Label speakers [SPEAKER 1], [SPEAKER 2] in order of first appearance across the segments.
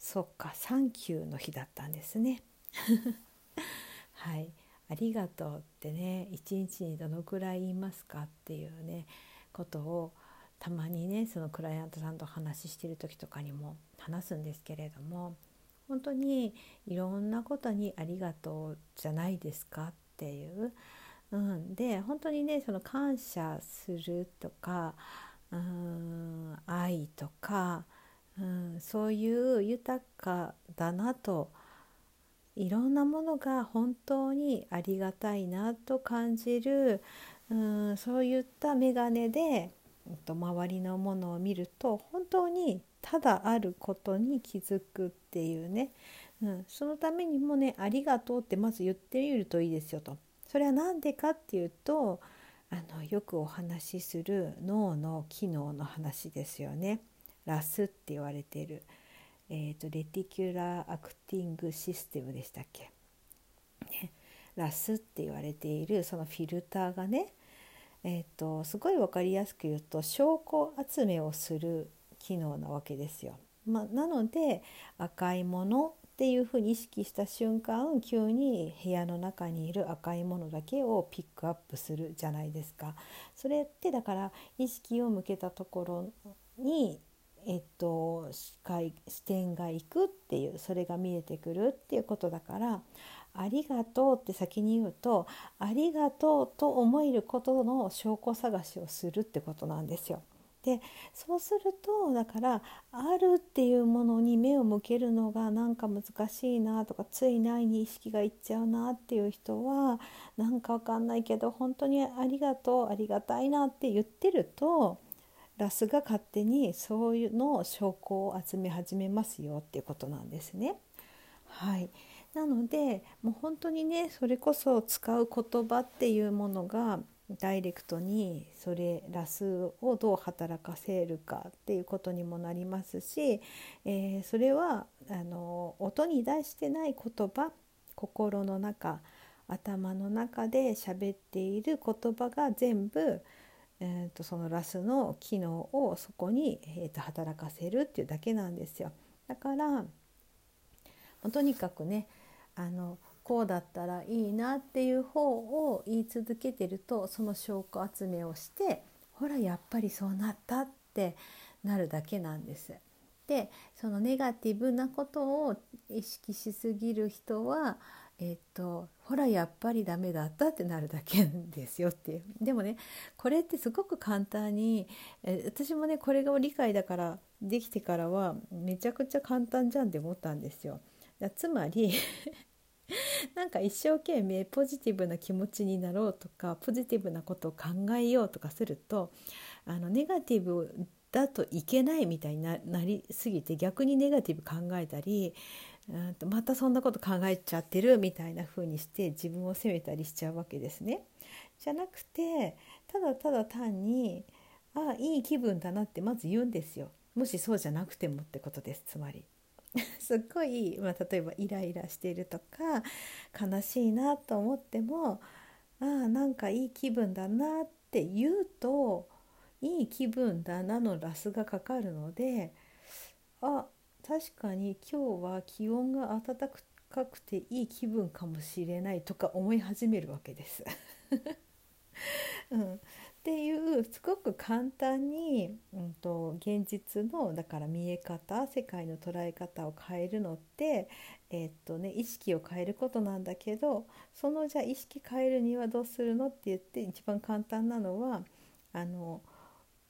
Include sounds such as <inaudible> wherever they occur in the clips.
[SPEAKER 1] そっかサンキューの日だったんですね。<laughs> はい。ありがとうってね一日にどのくらい言いますかっていうねことをたまにねそのクライアントさんと話してる時とかにも話すんですけれども本当にいろんなことにありがとうじゃないですかっていう、うん、で本当にねその感謝するとかうん愛とかうん、そういう豊かだなといろんなものが本当にありがたいなと感じる、うん、そういった眼鏡で周りのものを見ると本当にただあることに気づくっていうね、うん、そのためにもね「ありがとう」ってまず言ってみるといいですよと。それは何でかっていうとあのよくお話しする脳の機能の話ですよね。 RAS って言われている、えーと、 Reticular Acting System でしたっけ、ね、 RAS って言われているそのフィルターがね、えーと、すごい分かりやすく言うと証拠集めをする機能なわけですよ。まなので赤いものっていうふうに意識した瞬間急に部屋の中にある赤いものだけをピックアップするじゃないですか。それってだから意識を向けたところにえっと、視界視点がいくっていうそれが見えてくるっていうことだから「ありがとう」って先に言うと「ありがとう」と思えることの証拠探しをするってことなんですよ。でそうするとだからあるっていうものに目を向けるのがなんか難しいなとかついないに意識がいっちゃうなっていう人はなんかわかんないけど本当にありがとうありがたいなって言ってるとラスが勝手にそういうのを証拠を集め始めますよっていうことなんですね。はい、なのでもう本当にねそれこそ使う言葉っていうものがダイレクトにそれラスをどう働かせるかっていうことにもなりますし、えー、それはあの音に出してない言葉心の中頭の中で喋っている言葉が全部えーと、そのラスの機能をそこに、えーと、働かせるっていうだけなんですよ。だからとにかくねあのこうだったらいいなっていう方を言い続けてるとその証拠集めをしてほらやっぱりそうなったってなるだけなんです。でそのネガティブなことを意識しすぎる人はえっとほらやっぱりダメだったってなるだけですよっていうでもねこれってすごく簡単にえ私もねこれが理解だからできてからはめちゃくちゃ簡単じゃんって思ったんですよ。つまり <laughs> なんか一生懸命ポジティブな気持ちになろうとかポジティブなことを考えようとかするとあのネガティブだといけないみたいになりすぎて逆にネガティブ考えたりうんとまたそんなこと考えちゃってるみたいな風にして自分を責めたりしちゃうわけですね。じゃなくてただただ単にああいい気分だなってまず言うんですよ。もしそうじゃなくてもってことですつまり。<laughs> すっごい、まあ、例えばイライラしているとか悲しいなと思ってもああなんかいい気分だなって言うといい気分だなのラスがかかるのであ確かに今日は気温が暖かくていい気分かもしれないとか思い始めるわけです。<laughs> うん、っていうすごく簡単に、うんと、現実のだから見え方世界の捉え方を変えるのって、えー、っとね、意識を変えることなんだけどそのじゃあ意識変えるにはどうするのって言って一番簡単なのはあの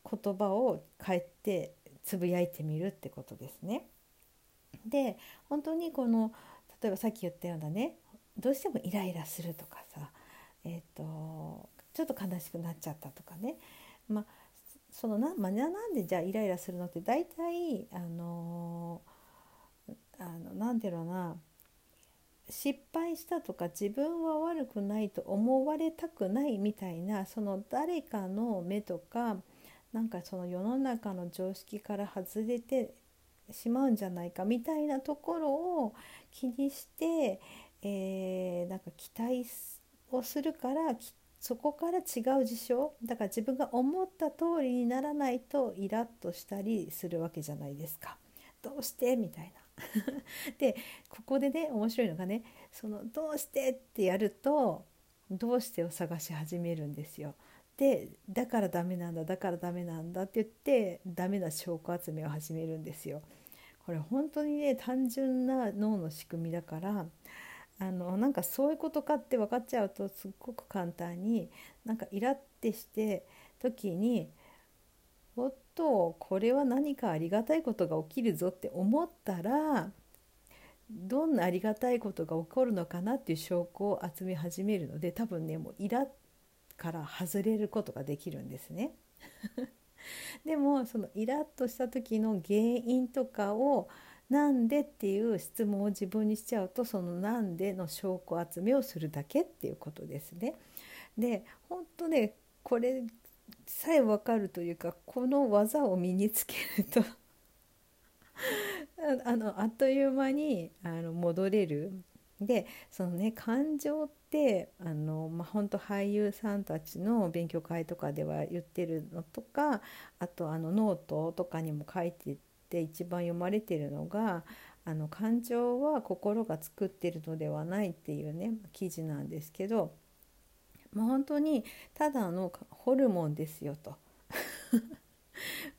[SPEAKER 1] 言葉を変えてつぶやいてみるってことですね。で本当にこの例えばさっき言ったようなねどうしてもイライラするとかさ、えーと、ちょっと悲しくなっちゃったとかね、まあ、そのな,、まあ、なんでじゃあイライラするのって大体あのあのなんていうのな失敗したとか自分は悪くないと思われたくないみたいなその誰かの目とかなんかその世の中の常識から外れてしまうんじゃないかみたいなところを気にして、えー、なんか期待をするからそこから違う事象だから自分が思った通りにならないとイラッとしたりするわけじゃないですか。どうして？みたいな。<laughs> でここでね面白いのがねその「どうして?」ってやると「どうして?」を探し始めるんですよ。でだからダメなんだだからダメなんだって言ってダメな証拠集めを始めるんですよ。これ本当にね単純な脳の仕組みだからあのなんかそういうことかって分かっちゃうとすっごく簡単になんかイラってして時に「おっとこれは何かありがたいことが起きるぞ」って思ったらどんなありがたいことが起こるのかなっていう証拠を集め始めるので多分ねもうイラから外れることができるんですね。<laughs> でもそのイラッとした時の原因とかをなんでっていう質問を自分にしちゃうとそのなんでの証拠集めをするだけっていうことですね。で本当ねこれさえ分かるというかこの技を身につけると <laughs> <laughs> あのあっという間にあの戻れるでそのね感情ってあの、まあ、本当俳優さんたちの勉強会とかでは言ってるのとかあとあのノートとかにも書いてて一番読まれてるのがあの感情は心が作ってるのではないっていうね記事なんですけど、まあ、本当にただのホルモンですよと。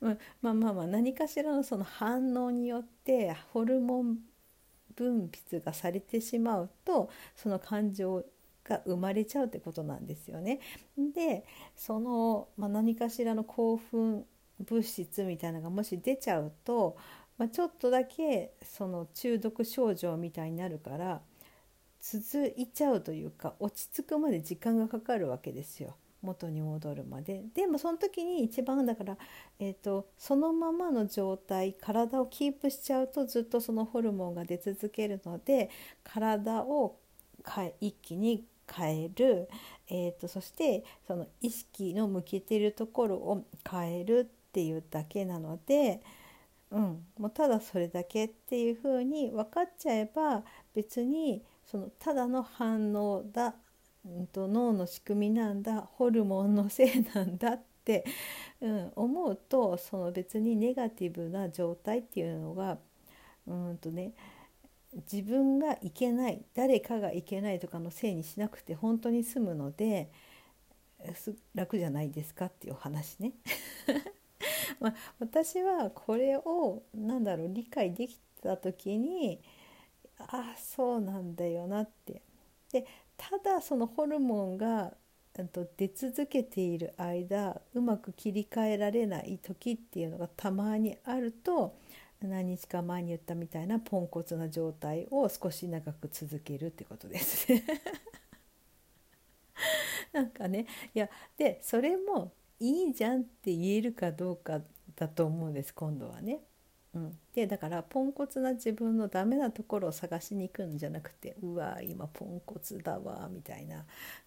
[SPEAKER 1] <laughs> まあまあまあ何かしらのその反応によってホルモン分泌がされてしまうとその感情が生まれちゃうってことなんですよね。でその、まあ、何かしらの興奮物質みたいなのがもし出ちゃうと、まあ、ちょっとだけその中毒症状みたいになるから続いちゃうというか落ち着くまで時間がかかるわけですよ元に戻るまで。でもその時に一番だから、えーと、そのままの状態体をキープしちゃうとずっとそのホルモンが出続けるので体を一気に変える、えーと、そしてその意識の向けてるところを変えるっていうだけなので、うん、もうただそれだけっていうふうに分かっちゃえば別にそのただの反応だうんと脳の仕組みなんだホルモンのせいなんだって、<laughs> うん、思うとその別にネガティブな状態っていうのがうんとね自分がいけない誰かがいけないとかのせいにしなくて本当に済むので楽じゃないですかっていう話ね。<laughs> まあ、私はこれを何だろう理解できた時にああそうなんだよなって。でただそのホルモンが出続けている間うまく切り替えられない時っていうのがたまにあると何日か前に言ったみたいなポンコツな状態を少し長く続けるってことですね <laughs> なんかねいやでそれもいいじゃんって言えるかどうかだと思うんです今度はね。うん、でだからポンコツな自分のダメなところを探しに行くんじゃなくてうわ今ポンコツだわみたいな、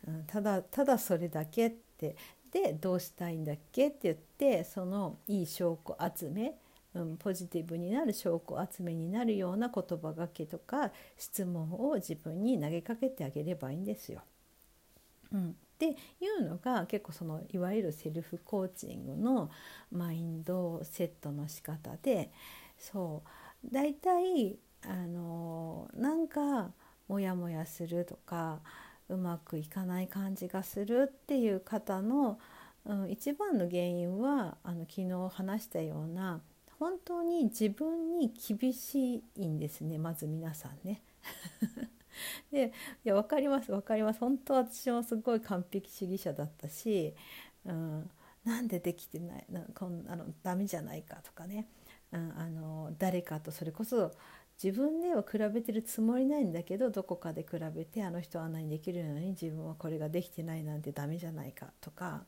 [SPEAKER 1] うん、ただただそれだけってでどうしたいんだっけって言ってそのいい証拠集め、うん、ポジティブになる証拠集めになるような言葉がけとか質問を自分に投げかけてあげればいいんですよ。うん、っていうのが結構そのいわゆるセルフコーチングのマインドセットの仕方でそう大体あのなんかモヤモヤするとかうまくいかない感じがするっていう方の、うん、一番の原因はあの昨日話したような本当に自分に厳しいんですねまず皆さんね。<laughs> でいや分かります分かります。本当私もすごい完璧主義者だったし、うん、なんでできてないなこんあのダメじゃないかとかね、うん、あの誰かとそれこそ自分では比べてるつもりないんだけどどこかで比べてあの人はあんなにできるのに自分はこれができてないなんてダメじゃないかとか、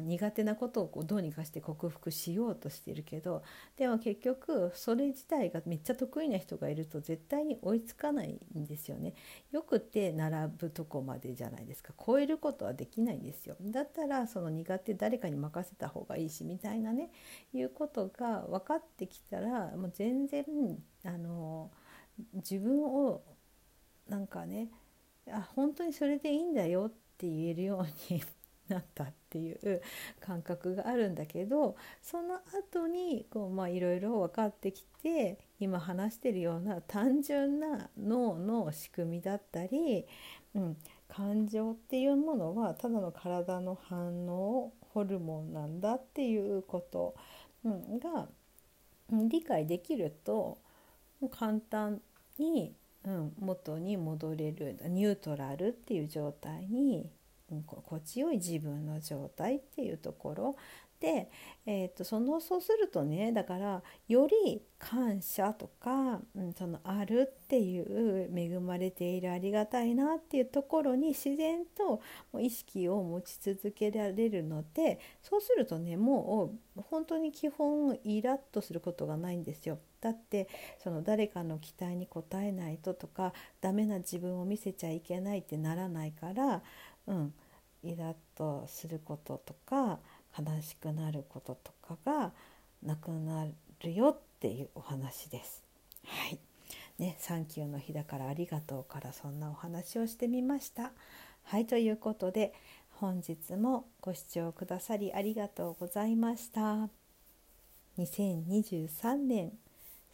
[SPEAKER 1] 苦手なことをこうどうにかして克服しようとしてるけどでも結局それ自体がめっちゃ得意な人がいると絶対に追いつかないんですよね。よくて並ぶとこまでじゃないですか超えることはできないんですよ。だったらその苦手誰かに任せた方がいいしみたいなねいうことが分かってきたらもう全然あの自分をなんかねあ本当にそれでいいんだよって言えるようになったっていう感覚があるんだけどその後にこうまあいろいろ分かってきて今話してるような単純な脳の仕組みだったり、うん、感情っていうものはただの体の反応ホルモンなんだっていうこと、うん、が理解できると簡単に、うん、元に戻れるニュートラルっていう状態に心地よい自分の状態っていうところで、えーと、そのそうするとねだからより感謝とか、うん、そのあるっていう恵まれているありがたいなっていうところに自然と意識を持ち続けられるのでそうするとねもう本当に基本イラッとすることがないんですよ。だってその誰かの期待に応えないととかダメな自分を見せちゃいけないってならないからうん、イラッとすることとか悲しくなることとかがなくなるよっていうお話です。はいね、サンキューの日だからありがとうからそんなお話をしてみました。はいということで本日もご視聴くださりありがとうございました。2023年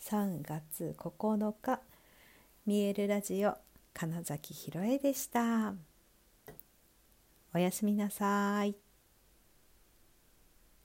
[SPEAKER 1] 3月9日見えるラジオ金崎ひろえでした。おやすみなさい。